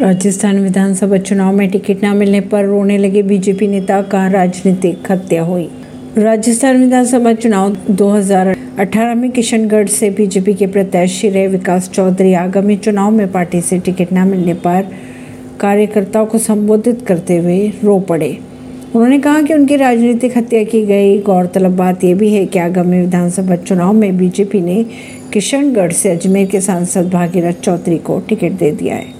राजस्थान विधानसभा चुनाव में टिकट न मिलने पर रोने लगे बीजेपी नेता का राजनीतिक हत्या हुई। राजस्थान विधानसभा चुनाव 2018 में किशनगढ़ से बीजेपी के प्रत्याशी रहे विकास चौधरी आगामी चुनाव में पार्टी से टिकट न मिलने पर कार्यकर्ताओं को संबोधित करते हुए रो पड़े। उन्होंने कहा कि उनकी राजनीतिक हत्या की गई गौरतलब बात यह भी है कि आगामी विधानसभा चुनाव में बीजेपी ने किशनगढ़ से अजमेर के सांसद भागीरथ चौधरी को टिकट दे दिया है।